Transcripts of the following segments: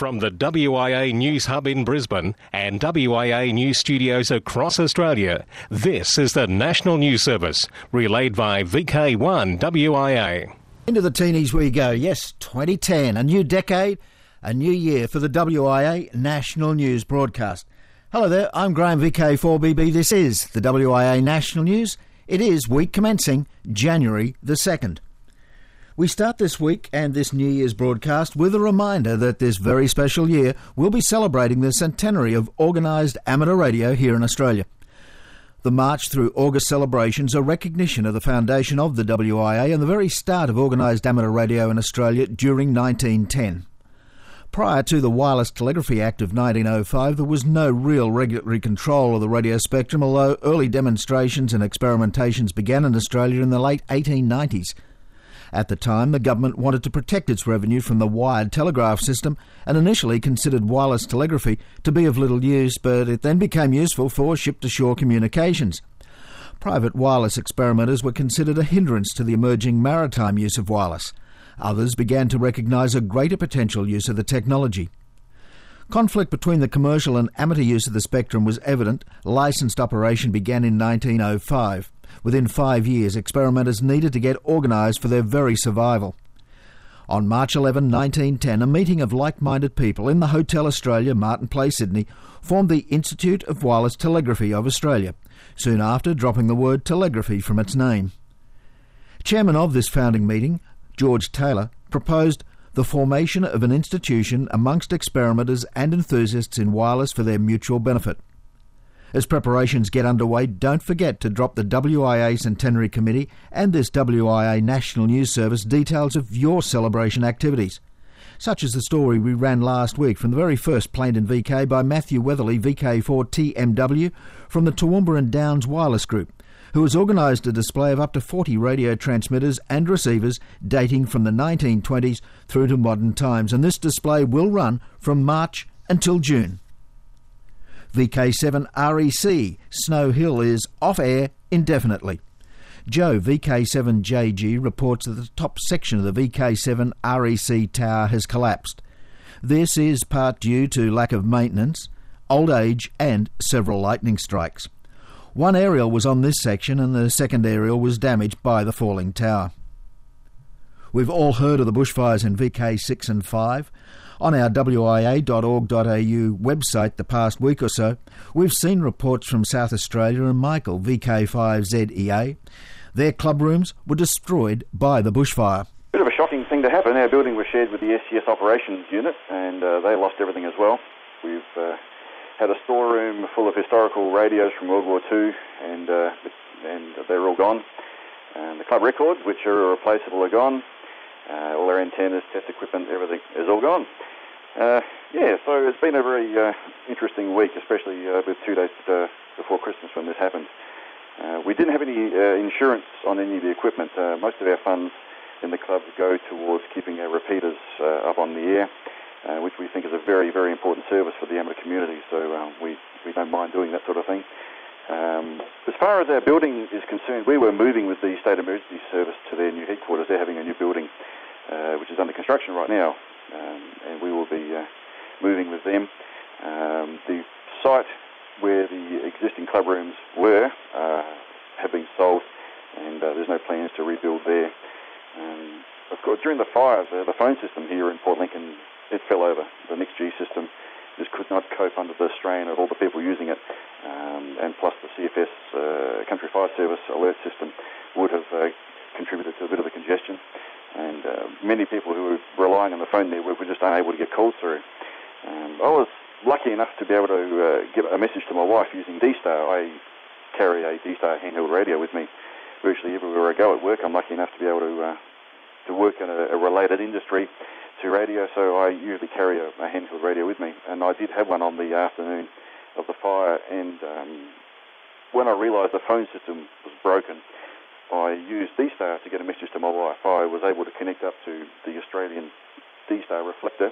From the WIA News Hub in Brisbane and WIA News Studios across Australia, this is the National News Service, relayed by VK1 WIA. Into the teenies we go. Yes, 2010, a new decade, a new year for the WIA National News broadcast. Hello there, I'm Graham VK4BB. This is the WIA National News. It is week commencing January the 2nd. We start this week and this New Year's broadcast with a reminder that this very special year we'll be celebrating the centenary of organised amateur radio here in Australia. The March through August celebrations are recognition of the foundation of the WIA and the very start of organised amateur radio in Australia during 1910. Prior to the Wireless Telegraphy Act of 1905, there was no real regulatory control of the radio spectrum, although early demonstrations and experimentations began in Australia in the late 1890s. At the time, the government wanted to protect its revenue from the wired telegraph system and initially considered wireless telegraphy to be of little use, but it then became useful for ship to shore communications. Private wireless experimenters were considered a hindrance to the emerging maritime use of wireless. Others began to recognise a greater potential use of the technology. Conflict between the commercial and amateur use of the spectrum was evident. Licensed operation began in 1905. Within five years, experimenters needed to get organised for their very survival. On March 11, 1910, a meeting of like minded people in the Hotel Australia, Martin Place, Sydney, formed the Institute of Wireless Telegraphy of Australia, soon after dropping the word telegraphy from its name. Chairman of this founding meeting, George Taylor, proposed the formation of an institution amongst experimenters and enthusiasts in wireless for their mutual benefit. As preparations get underway, don't forget to drop the WIA Centenary Committee and this WIA National News Service details of your celebration activities. Such as the story we ran last week from the very first Plainton VK by Matthew Weatherly, VK4TMW, from the Toowoomba and Downs Wireless Group, who has organised a display of up to 40 radio transmitters and receivers dating from the 1920s through to modern times, and this display will run from March until June. VK7 REC Snow Hill is off air indefinitely. Joe VK7JG reports that the top section of the VK7 REC tower has collapsed. This is part due to lack of maintenance, old age, and several lightning strikes. One aerial was on this section, and the second aerial was damaged by the falling tower. We've all heard of the bushfires in VK6 and 5 on our wia.org.au website the past week or so, we've seen reports from South Australia and Michael, VK5ZEA. Their club rooms were destroyed by the bushfire. Bit of a shocking thing to happen. Our building was shared with the SCS operations unit, and uh, they lost everything as well. We've uh, had a storeroom full of historical radios from World War II, and uh, and they're all gone. And the club records, which are replaceable, are gone. Uh, all our antennas, test equipment, everything is all gone. Uh, yeah, so it's been a very uh, interesting week, especially uh, with two days uh, before Christmas when this happened. Uh, we didn't have any insurance on any of the equipment. Most of our funds in the club go towards keeping our repeaters up on the air, which we think is a very, very important service for the amateur community. So we, we don't mind doing that sort of thing. Um, as far as our building is concerned, we were moving with the State Emergency Service to their new headquarters. They're having a new building, uh, which is under construction right now um, and we will be uh, moving with them. Um, the site where the existing club rooms were uh, have been sold, and uh, there's no plans to rebuild there. Um, of course, during the fires, the phone system here in Port Lincoln it fell over. The Next G system just could not cope under the strain of all the people using it, um, and plus the CFS uh, Country Fire Service alert system would have uh, contributed to a bit of the congestion and uh, many people who were relying on the phone network were just unable to get calls through. Um, I was lucky enough to be able to uh, get a message to my wife using D-Star. I carry a D-Star handheld radio with me virtually everywhere I go at work. I'm lucky enough to be able to uh, to work in a, a related industry to radio, so I usually carry a, a handheld radio with me, and I did have one on the afternoon of the fire. And um, when I realised the phone system was broken, I used D-Star to get a message to my wife. I was able to connect up to the Australian D-Star reflector,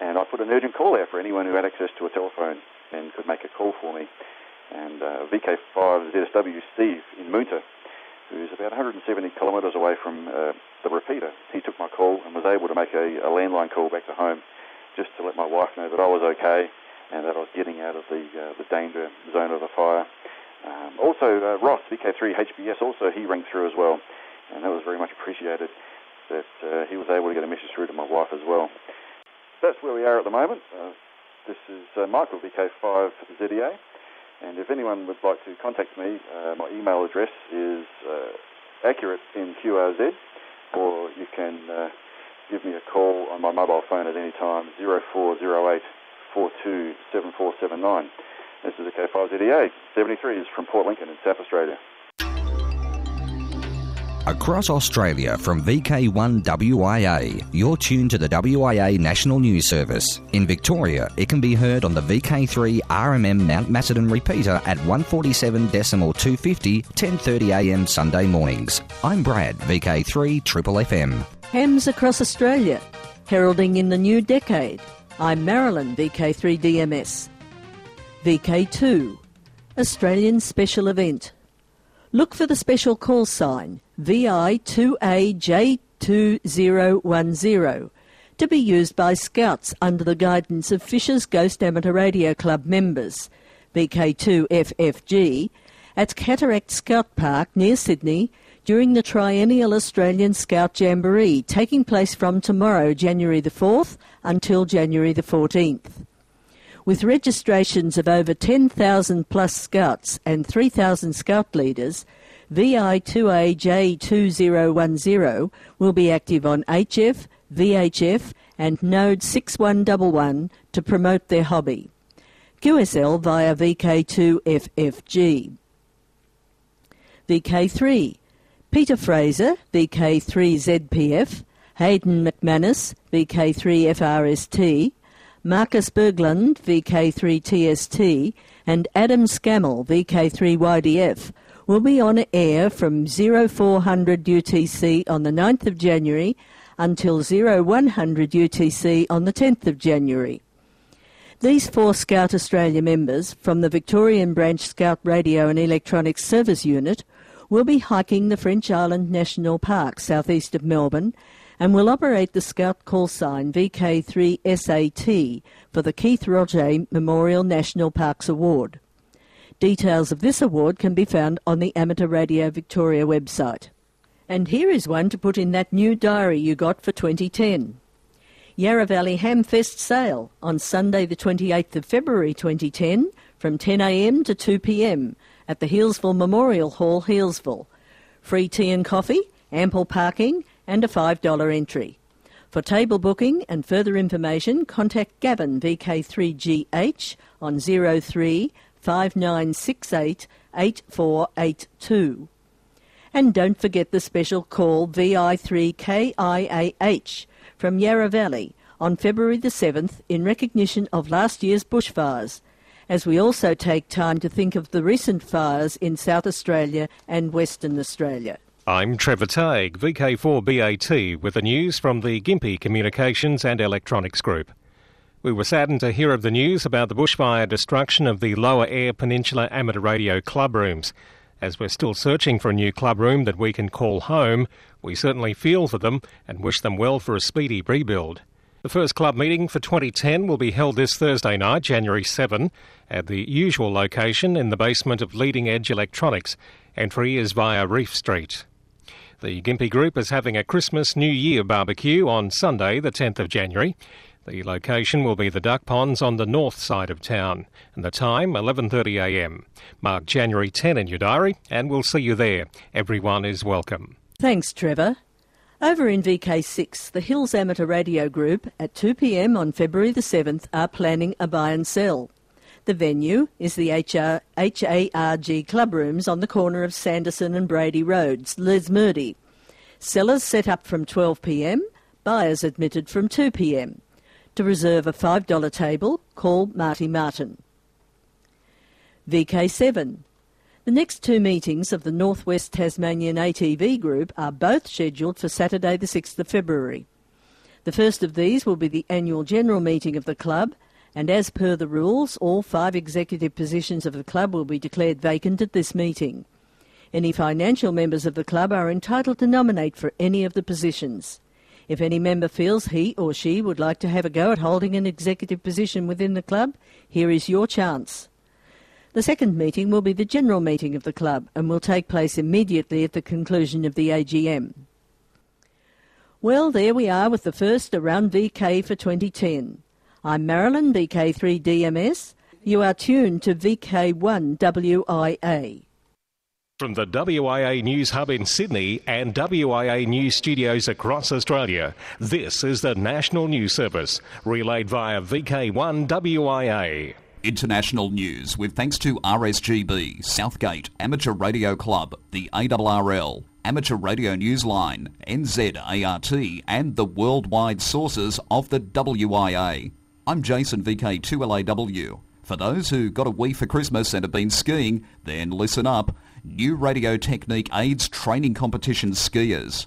and I put an urgent call out for anyone who had access to a telephone and could make a call for me. And uh, VK5 ZSW Steve in Moonta, who's about 170 kilometres away from uh, the repeater, he took my call and was able to make a, a landline call back to home just to let my wife know that I was okay and that I was getting out of the uh, the danger zone of the fire. Um, also, uh, Ross, VK3 HBS, also he rang through as well, and that was very much appreciated that uh, he was able to get a message through to my wife as well. That's where we are at the moment. Uh, this is uh, Michael, VK5ZEA, and if anyone would like to contact me, uh, my email address is uh, accurate in QRZ, or you can give me a call on my mobile phone at any time, 0408 427479. This is a K5ZEA. 73 is from Port Lincoln in South Australia. Across Australia from VK1WIA, you're tuned to the WIA National News Service. In Victoria, it can be heard on the VK3 RMM Mount Macedon repeater at 147 decimal 250, 10.30am Sunday mornings. I'm Brad, VK3 Triple FM. Hems across Australia, heralding in the new decade. I'm Marilyn, VK3DMS. VK2, Australian Special Event. Look for the special call sign VI2AJ2010 to be used by Scouts under the guidance of Fisher's Ghost Amateur Radio Club members, VK2FFG, at Cataract Scout Park near Sydney during the Triennial Australian Scout Jamboree taking place from tomorrow, January the 4th, until January the 14th. With registrations of over 10,000 plus scouts and 3,000 scout leaders, VI2AJ2010 will be active on HF, VHF, and Node 6111 to promote their hobby. QSL via VK2FFG. VK3 Peter Fraser, VK3ZPF, Hayden McManus, VK3FRST, Marcus Berglund, VK3TST, and Adam Scammell, VK3YDF, will be on air from 0400 UTC on the 9th of January until 0100 UTC on the 10th of January. These four Scout Australia members from the Victorian Branch Scout Radio and Electronics Service Unit will be hiking the French Island National Park southeast of Melbourne and will operate the Scout call sign VK3SAT for the Keith Roget Memorial National Parks Award. Details of this award can be found on the Amateur Radio Victoria website. And here is one to put in that new diary you got for 2010. Yarra Valley Hamfest sale on Sunday the 28th of February 2010 from 10am to 2pm at the Healesville Memorial Hall, Healesville. Free tea and coffee, ample parking, and a $5 entry. For table booking and further information, contact Gavin VK3GH on 03 5968 8482. And don't forget the special call VI3KIAH from Yarra Valley on February the 7th in recognition of last year's bushfires as we also take time to think of the recent fires in South Australia and Western Australia. I'm Trevor Tague, VK4BAT, with the news from the Gympie Communications and Electronics Group. We were saddened to hear of the news about the bushfire destruction of the Lower Eyre Peninsula Amateur Radio club rooms. As we're still searching for a new club room that we can call home, we certainly feel for them and wish them well for a speedy rebuild. The first club meeting for 2010 will be held this Thursday night, January 7, at the usual location in the basement of Leading Edge Electronics. Entry is via Reef Street. The Gympie Group is having a Christmas New Year barbecue on Sunday, the 10th of January. The location will be the duck ponds on the north side of town, and the time 11:30 a.m. Mark January 10 in your diary, and we'll see you there. Everyone is welcome. Thanks, Trevor. Over in VK6, the Hills Amateur Radio Group at 2pm on February the 7th are planning a buy and sell. The venue is the HR, HARG Club Rooms on the corner of Sanderson and Brady Roads, Lesmurdie. Sellers set up from 12pm, buyers admitted from 2pm. To reserve a $5 table, call Marty Martin. VK7. The next two meetings of the Northwest Tasmanian ATV Group are both scheduled for Saturday, the 6th of February. The first of these will be the annual general meeting of the club, and as per the rules, all five executive positions of the club will be declared vacant at this meeting. Any financial members of the club are entitled to nominate for any of the positions. If any member feels he or she would like to have a go at holding an executive position within the club, here is your chance. The second meeting will be the general meeting of the club and will take place immediately at the conclusion of the AGM. Well, there we are with the first Around VK for 2010. I'm Marilyn, VK3DMS. You are tuned to VK1WIA. From the WIA News Hub in Sydney and WIA News Studios across Australia, this is the National News Service, relayed via VK1WIA. International news with thanks to RSGB, Southgate, Amateur Radio Club, the ARRL, Amateur Radio Newsline, NZART, and the worldwide sources of the WIA. I'm Jason VK2LAW. For those who got a Wii for Christmas and have been skiing, then listen up. New radio technique aids training competition skiers.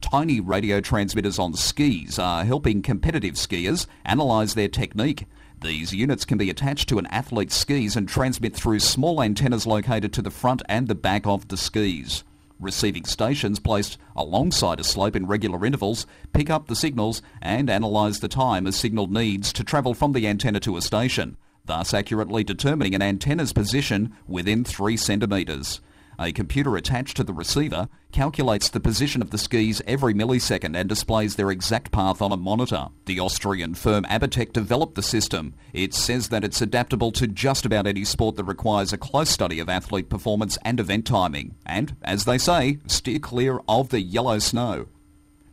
Tiny radio transmitters on skis are helping competitive skiers analyse their technique. These units can be attached to an athlete's skis and transmit through small antennas located to the front and the back of the skis. Receiving stations placed alongside a slope in regular intervals pick up the signals and analyse the time a signal needs to travel from the antenna to a station, thus accurately determining an antenna's position within 3 centimetres. A computer attached to the receiver calculates the position of the skis every millisecond and displays their exact path on a monitor. The Austrian firm Abatec developed the system. It says that it's adaptable to just about any sport that requires a close study of athlete performance and event timing. And, as they say, steer clear of the yellow snow.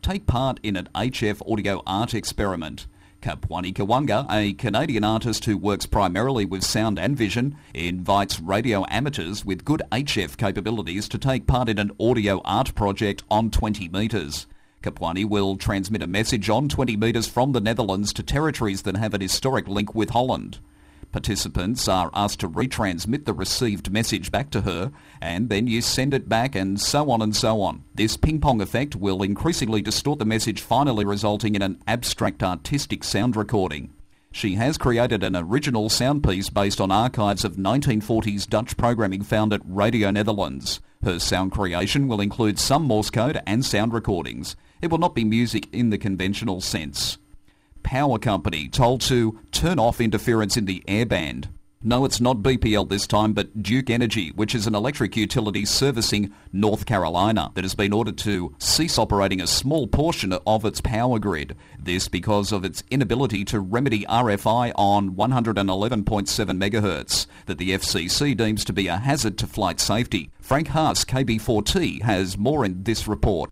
Take part in an HF audio art experiment. Kapwani Kiwanga, a Canadian artist who works primarily with sound and vision, invites radio amateurs with good HF capabilities to take part in an audio art project on 20 metres. Kapwani will transmit a message on 20 metres from the Netherlands to territories that have an historic link with Holland. Participants are asked to retransmit the received message back to her, and then you send it back, and so on and so on. This ping pong effect will increasingly distort the message, finally resulting in an abstract artistic sound recording. She has created an original sound piece based on archives of 1940s Dutch programming found at Radio Netherlands. Her sound creation will include some Morse code and sound recordings. It will not be music in the conventional sense. Power company told to turn off interference in the airband. No, it's not BPL this time, but Duke Energy, which is an electric utility servicing North Carolina that has been ordered to cease operating a small portion of its power grid. This because of its inability to remedy RFI on 111.7 MHz that the FCC deems to be a hazard to flight safety. Frank Haas, KB4T, has more in this report.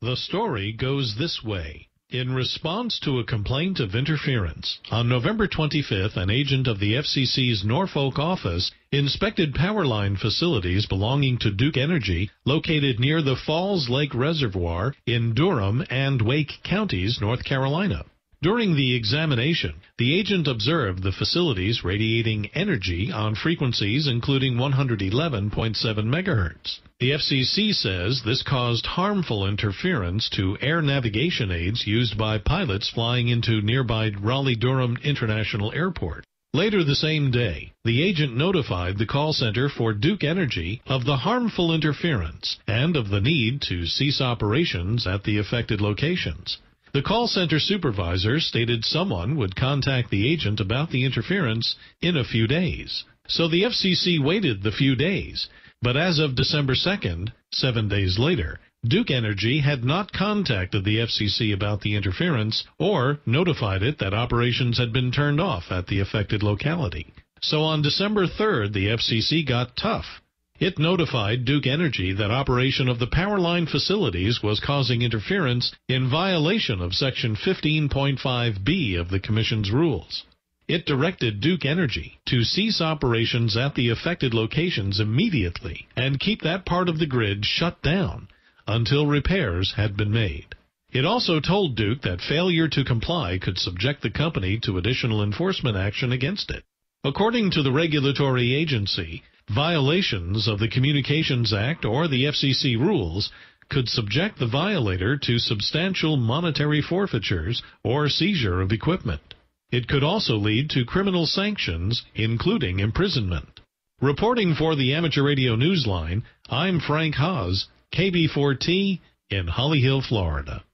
The story goes this way. In response to a complaint of interference, on November 25th, an agent of the FCC's Norfolk office inspected power line facilities belonging to Duke Energy located near the Falls Lake Reservoir in Durham and Wake counties, North Carolina. During the examination, the agent observed the facilities radiating energy on frequencies including 111.7 MHz. The FCC says this caused harmful interference to air navigation aids used by pilots flying into nearby Raleigh-Durham International Airport. Later the same day, the agent notified the call center for Duke Energy of the harmful interference and of the need to cease operations at the affected locations. The call center supervisor stated someone would contact the agent about the interference in a few days. So the FCC waited the few days, but as of December 2nd, seven days later, Duke Energy had not contacted the FCC about the interference or notified it that operations had been turned off at the affected locality. So on December 3rd, the FCC got tough it notified Duke Energy that operation of the power line facilities was causing interference in violation of Section 15.5b of the Commission's rules. It directed Duke Energy to cease operations at the affected locations immediately and keep that part of the grid shut down until repairs had been made. It also told Duke that failure to comply could subject the company to additional enforcement action against it. According to the regulatory agency, Violations of the Communications Act or the FCC rules could subject the violator to substantial monetary forfeitures or seizure of equipment. It could also lead to criminal sanctions, including imprisonment. Reporting for the Amateur Radio Newsline, I'm Frank Haas, KB4T in Holly Hill, Florida.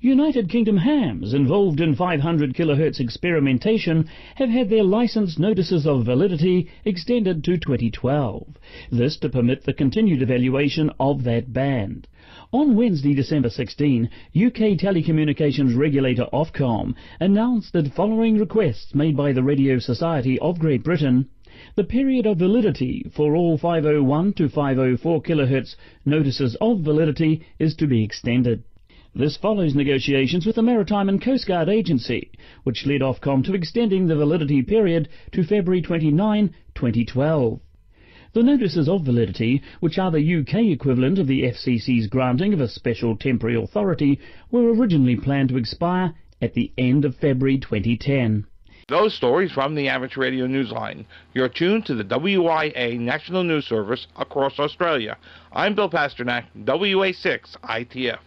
United Kingdom hams involved in 500 kHz experimentation have had their license notices of validity extended to 2012. This to permit the continued evaluation of that band. On Wednesday, December 16, UK telecommunications regulator Ofcom announced that following requests made by the Radio Society of Great Britain, the period of validity for all 501 to 504 kHz notices of validity is to be extended. This follows negotiations with the Maritime and Coast Guard Agency, which led Ofcom to extending the validity period to February 29, 2012. The notices of validity, which are the UK equivalent of the FCC's granting of a special temporary authority, were originally planned to expire at the end of February 2010. Those stories from the Amateur Radio Newsline. You're tuned to the WIA National News Service across Australia. I'm Bill Pasternak, WA6 ITF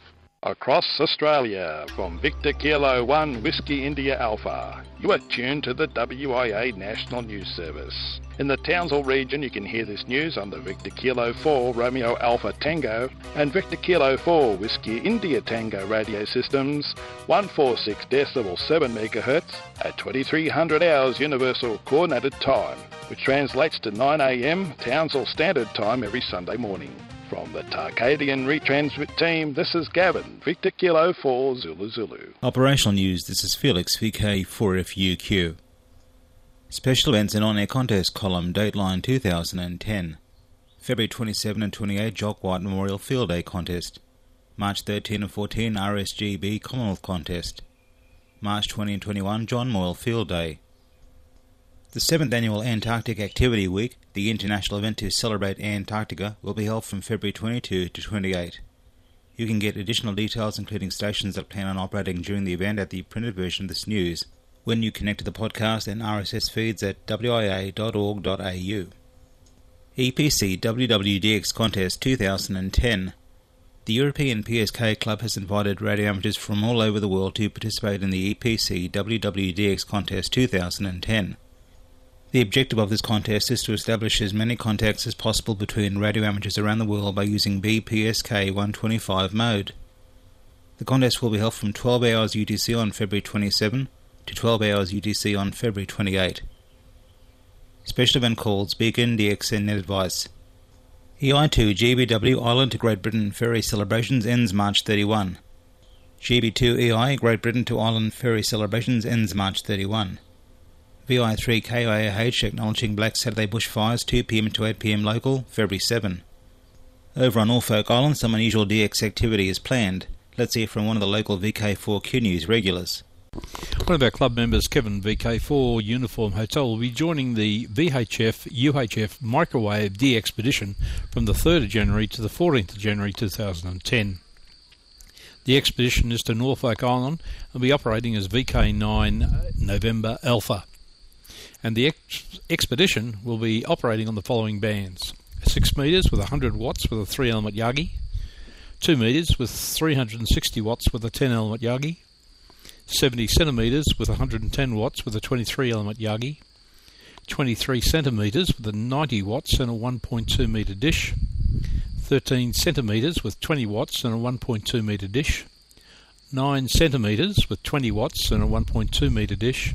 across Australia from Victor Kilo 1 Whiskey India Alpha. You are tuned to the WIA National News Service. In the Townsville region, you can hear this news on the Victor Kilo 4 Romeo Alpha Tango and Victor Kilo 4 Whiskey India Tango radio systems, 146 decibel 7 MHz at 2300 hours Universal Coordinated Time, which translates to 9 am Townsville Standard Time every Sunday morning. From the Tarkadian retransmit team, this is Gavin, Victor Kilo 4 Zulu Zulu. Operational news, this is Felix, VK4FUQ. Special events and on-air contest column, Dateline 2010. February 27 and 28, Jock White Memorial Field Day contest. March 13 and 14, RSGB Commonwealth contest. March 20 and 21, John Moyle Field Day. The 7th Annual Antarctic Activity Week, the international event to celebrate Antarctica, will be held from February 22 to 28. You can get additional details, including stations that plan on operating during the event, at the printed version of this news when you connect to the podcast and RSS feeds at wia.org.au. EPC WWDX Contest 2010 The European PSK Club has invited radio amateurs from all over the world to participate in the EPC WWDX Contest 2010. The objective of this contest is to establish as many contacts as possible between radio amateurs around the world by using BPSK 125 mode. The contest will be held from 12 hours UTC on February 27 to 12 hours UTC on February 28. Special event calls Beacon DXN Net Advice. EI2 GBW Island to Great Britain ferry celebrations ends March 31. GB2 EI Great Britain to Ireland ferry celebrations ends March 31. VI3 KIAH acknowledging Black Saturday bushfires 2pm to 8pm local, February 7. Over on Norfolk Island, some unusual DX activity is planned. Let's hear from one of the local VK4Q News regulars. One of our club members, Kevin VK4 Uniform Hotel, will be joining the VHF UHF Microwave D expedition from the 3rd of January to the 14th of January 2010. The expedition is to Norfolk Island and will be operating as VK9 November Alpha and the ex- expedition will be operating on the following bands. 6 metres with 100 watts with a 3 element Yagi, 2 metres with 360 watts with a 10 element Yagi, 70 centimetres with 110 watts with a 23 element Yagi, 23 centimetres with a 90 watts and a 1.2 metre dish, 13 centimetres with 20 watts and a 1.2 metre dish, 9 centimetres with 20 watts and a 1.2 metre dish,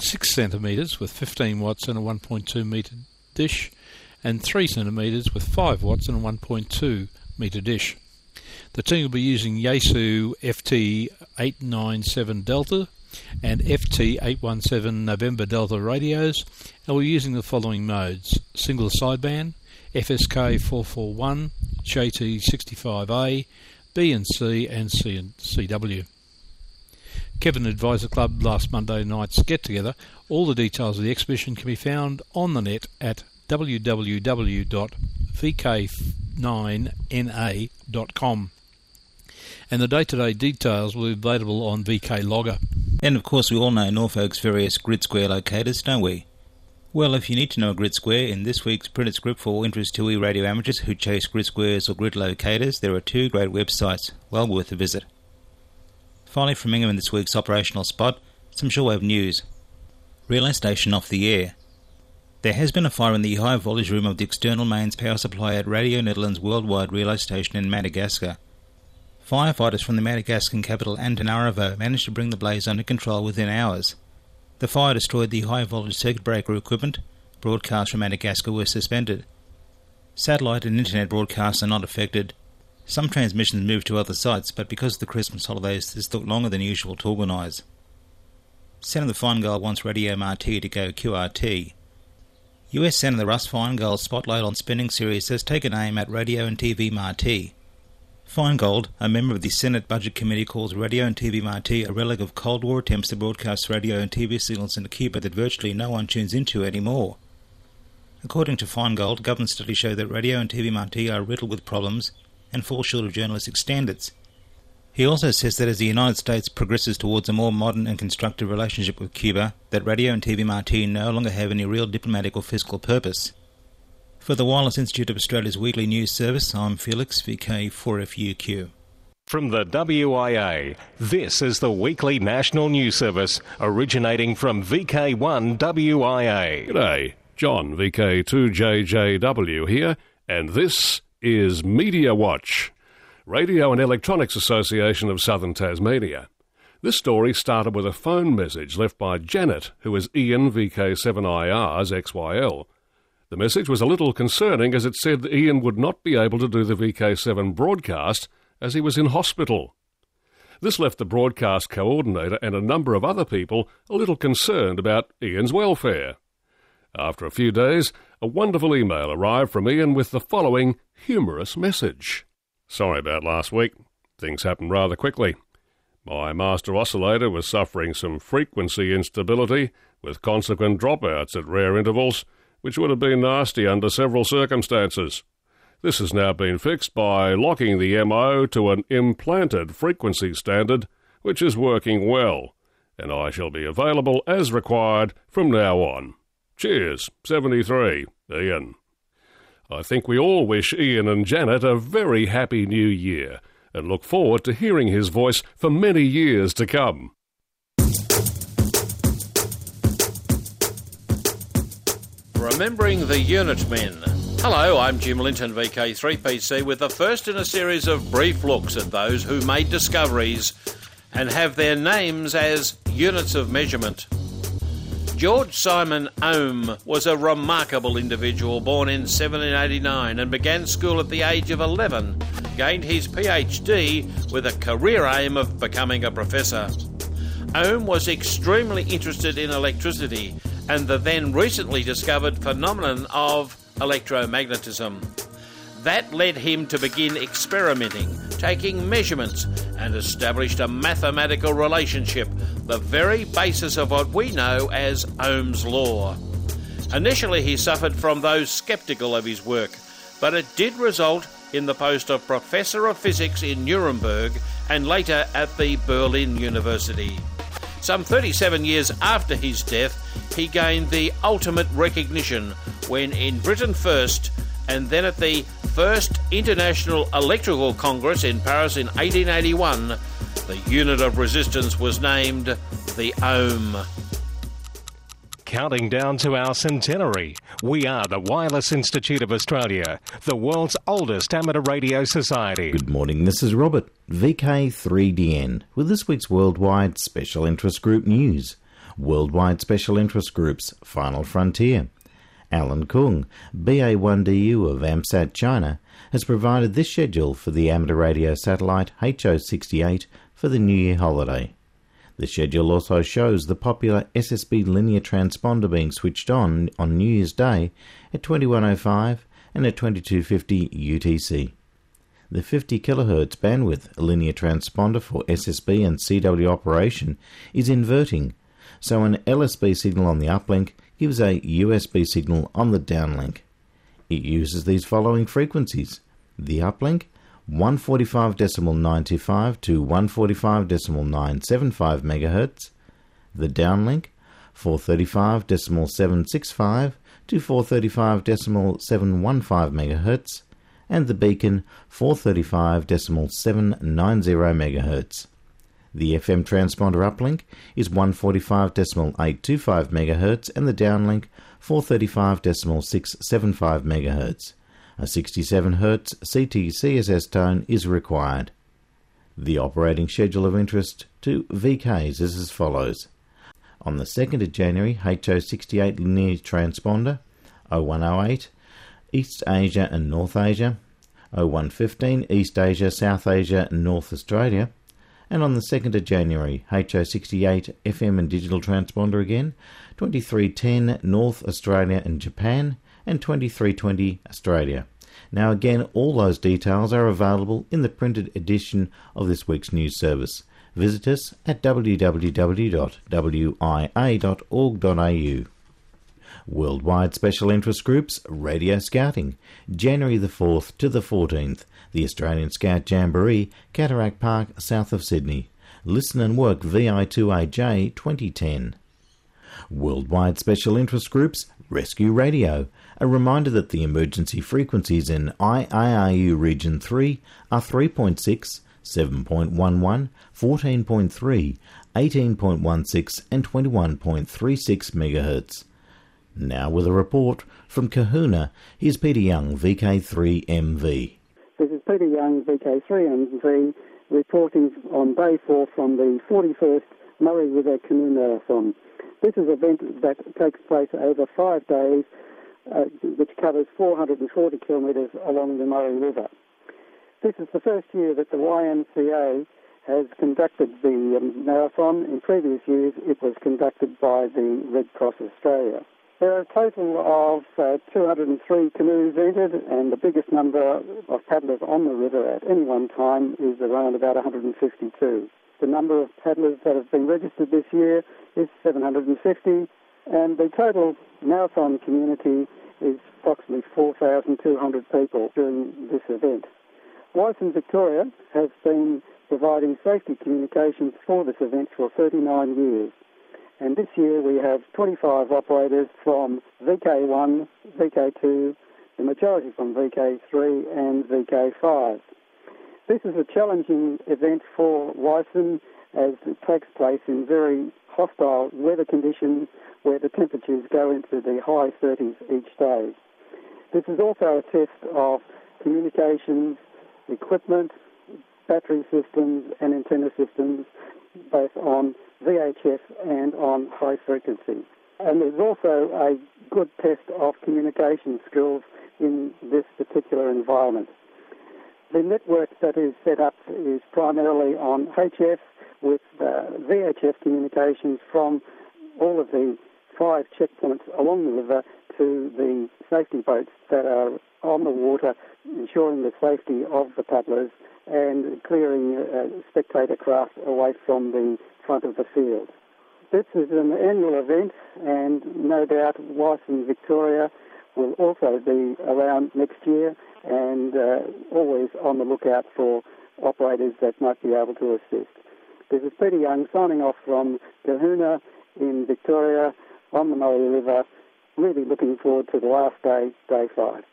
6 centimetres with 15 watts and a 1.2 metre dish, and 3 centimetres with 5 watts and a 1.2 metre dish. The team will be using Yaesu FT897 Delta and FT817 November Delta radios, and we're using the following modes single sideband, FSK 441, JT65A, B and C, and C and CW. Kevin advised the club last Monday night's get together. All the details of the exhibition can be found on the net at www.vk9na.com. And the day to day details will be available on VK Logger. And of course, we all know Norfolk's various grid square locators, don't we? Well, if you need to know a grid square, in this week's printed script for interest 2E radio amateurs who chase grid squares or grid locators, there are two great websites, well worth a visit. Finally, from in this week's operational spot, some shortwave news. Relay station off the air. There has been a fire in the high voltage room of the external mains power supply at Radio Netherlands Worldwide Relay Station in Madagascar. Firefighters from the Madagascan capital Antananarivo managed to bring the blaze under control within hours. The fire destroyed the high voltage circuit breaker equipment. Broadcasts from Madagascar were suspended. Satellite and internet broadcasts are not affected. Some transmissions moved to other sites, but because of the Christmas holidays, this took longer than usual to organise. Senator Feingold wants Radio Marti to go QRT. US Senator Russ Feingold's Spotlight on Spending series has taken aim at Radio and TV Marti. Feingold, a member of the Senate Budget Committee, calls Radio and TV Marti a relic of Cold War attempts to broadcast radio and TV signals in into Cuba that virtually no one tunes into anymore. According to Feingold, government studies show that radio and TV Marti are riddled with problems and fall short of journalistic standards. He also says that as the United States progresses towards a more modern and constructive relationship with Cuba, that radio and TV Marti no longer have any real diplomatic or fiscal purpose. For the Wireless Institute of Australia's weekly news service, I'm Felix, VK4FUQ. From the WIA, this is the weekly national news service originating from VK1 WIA. G'day, John, VK2JJW here, and this is Media Watch. Radio and Electronics Association of Southern Tasmania. This story started with a phone message left by Janet, who is Ian VK7IR's XYL. The message was a little concerning as it said that Ian would not be able to do the VK7 broadcast as he was in hospital. This left the broadcast coordinator and a number of other people a little concerned about Ian's welfare. After a few days, a wonderful email arrived from Ian with the following humorous message. Sorry about last week. Things happened rather quickly. My master oscillator was suffering some frequency instability with consequent dropouts at rare intervals, which would have been nasty under several circumstances. This has now been fixed by locking the MO to an implanted frequency standard, which is working well, and I shall be available as required from now on. Cheers, 73, Ian. I think we all wish Ian and Janet a very happy new year and look forward to hearing his voice for many years to come. Remembering the Unit Men. Hello, I'm Jim Linton, VK3PC, with the first in a series of brief looks at those who made discoveries and have their names as units of measurement. George Simon Ohm was a remarkable individual born in 1789 and began school at the age of 11. Gained his PhD with a career aim of becoming a professor. Ohm was extremely interested in electricity and the then recently discovered phenomenon of electromagnetism. That led him to begin experimenting, taking measurements, and established a mathematical relationship, the very basis of what we know as Ohm's law. Initially, he suffered from those skeptical of his work, but it did result in the post of Professor of Physics in Nuremberg and later at the Berlin University. Some 37 years after his death, he gained the ultimate recognition when in Britain first and then at the first International Electrical Congress in Paris in 1881, the unit of resistance was named the Ohm. Counting down to our centenary, we are the Wireless Institute of Australia, the world's oldest amateur radio society. Good morning, this is Robert, VK3DN, with this week's Worldwide Special Interest Group news. Worldwide Special Interest Group's Final Frontier. Alan Kung, BA1DU of AMSAT China, has provided this schedule for the amateur radio satellite HO68 for the New Year holiday. The schedule also shows the popular SSB linear transponder being switched on on New Year's Day at 2105 and at 2250 UTC. The 50 kHz bandwidth linear transponder for SSB and CW operation is inverting, so an LSB signal on the uplink gives a USB signal on the downlink. It uses these following frequencies the uplink 145.925 to 145.975 MHz, the downlink 435.765 to 435.715 MHz, and the beacon 435.790 MHz. The FM transponder uplink is 145.825 MHz and the downlink 435.675 MHz. A 67 Hz CT CSS tone is required. The operating schedule of interest to VKs is as follows. On the 2nd of January, HO68 linear transponder 0108 East Asia and North Asia, 0115 East Asia, South Asia North Australia, and on the 2nd of January, HO68 FM and digital transponder again, 2310 North Australia and Japan, and 2320 Australia. Now, again, all those details are available in the printed edition of this week's news service. Visit us at www.wia.org.au. Worldwide Special Interest Groups Radio Scouting, January the 4th to the 14th, the Australian Scout Jamboree, Cataract Park, south of Sydney. Listen and Work VI2AJ 2010. Worldwide Special Interest Groups Rescue Radio, a reminder that the emergency frequencies in IARU Region 3 are 3.6, 7.11, 14.3, 18.16 and 21.36 MHz. Now with a report from Cohuna, here's Peter Young, VK3MV. This is Peter Young, VK3MV, reporting on day four from the 41st Murray River Canoe Marathon. This is an event that takes place over five days, uh, which covers 440 kilometres along the Murray River. This is the first year that the YMCA has conducted the um, marathon. In previous years, it was conducted by the Red Cross Australia. There are a total of uh, 203 canoes entered, and the biggest number of paddlers on the river at any one time is around about 152. The number of paddlers that have been registered this year is 750, and the total marathon community is approximately 4,200 people during this event. WICEN Victoria has been providing safety communications for this event for 39 years. And this year we have 25 operators from VK1, VK2, the majority from VK3 and VK5. This is a challenging event for WICEN as it takes place in very hostile weather conditions where the temperatures go into the high 30s each day. This is also a test of communications, equipment, battery systems and antenna systems, both on VHF and on high frequency. And there's also a good test of communication skills in this particular environment. The network that is set up is primarily on HF with uh, VHF communications from all of the five checkpoints along the river to the safety boats that are on the water, ensuring the safety of the paddlers and clearing uh, spectator craft away from the front of the field. This is an annual event, and no doubt WICEN Victoria will also be around next year and uh, always on the lookout for operators that might be able to assist. This is Peter Young signing off from Cohuna in Victoria on the Murray River. Really looking forward to the last day, day five.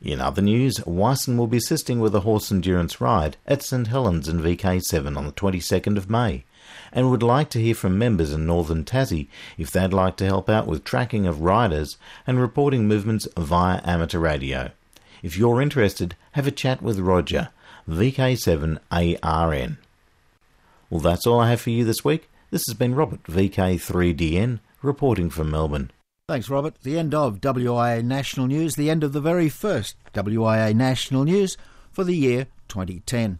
In other news, WICEN will be assisting with a horse endurance ride at St Helens in VK7 on the 22nd of May and would like to hear from members in northern Tassie if they'd like to help out with tracking of riders and reporting movements via amateur radio. If you're interested, have a chat with Roger, VK7ARN. Well, that's all I have for you this week. This has been Robert, VK3DN, reporting from Melbourne. Thanks, Robert. The end of WIA National News, the end of the very first WIA National News for the year 2010.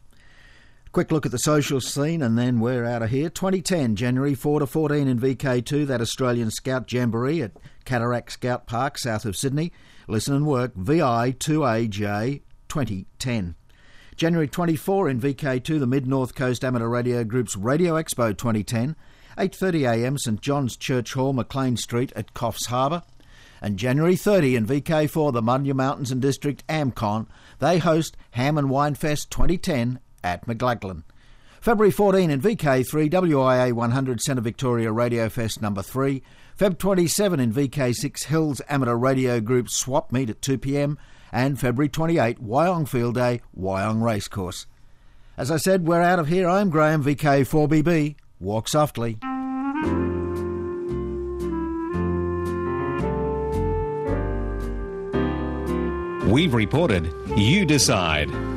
Quick look at the social scene and then we're out of here. 2010, January 4 to 14 in VK2, that Australian Scout Jamboree at Cataract Scout Park, south of Sydney. Listen and work, VI2AJ 2010. January 24 in VK2, the Mid North Coast Amateur Radio Group's Radio Expo 2010. 8.30am St John's Church Hall, Maclean Street at Coffs Harbour. And January 30 in VK4, the Munya Mountains and District AMCON, they host Ham and Wine Fest 2010 at McLachlan. February 14 in VK3, WIA 100 Centre Victoria Radio Fest number 3. Feb 27 in VK6 Hills Amateur Radio Group Swap Meet at 2pm. And February 28, Wyong Field Day, Wyong Racecourse. As I said, we're out of here. I'm Graham, VK4BB. Walk softly. We've reported. You decide.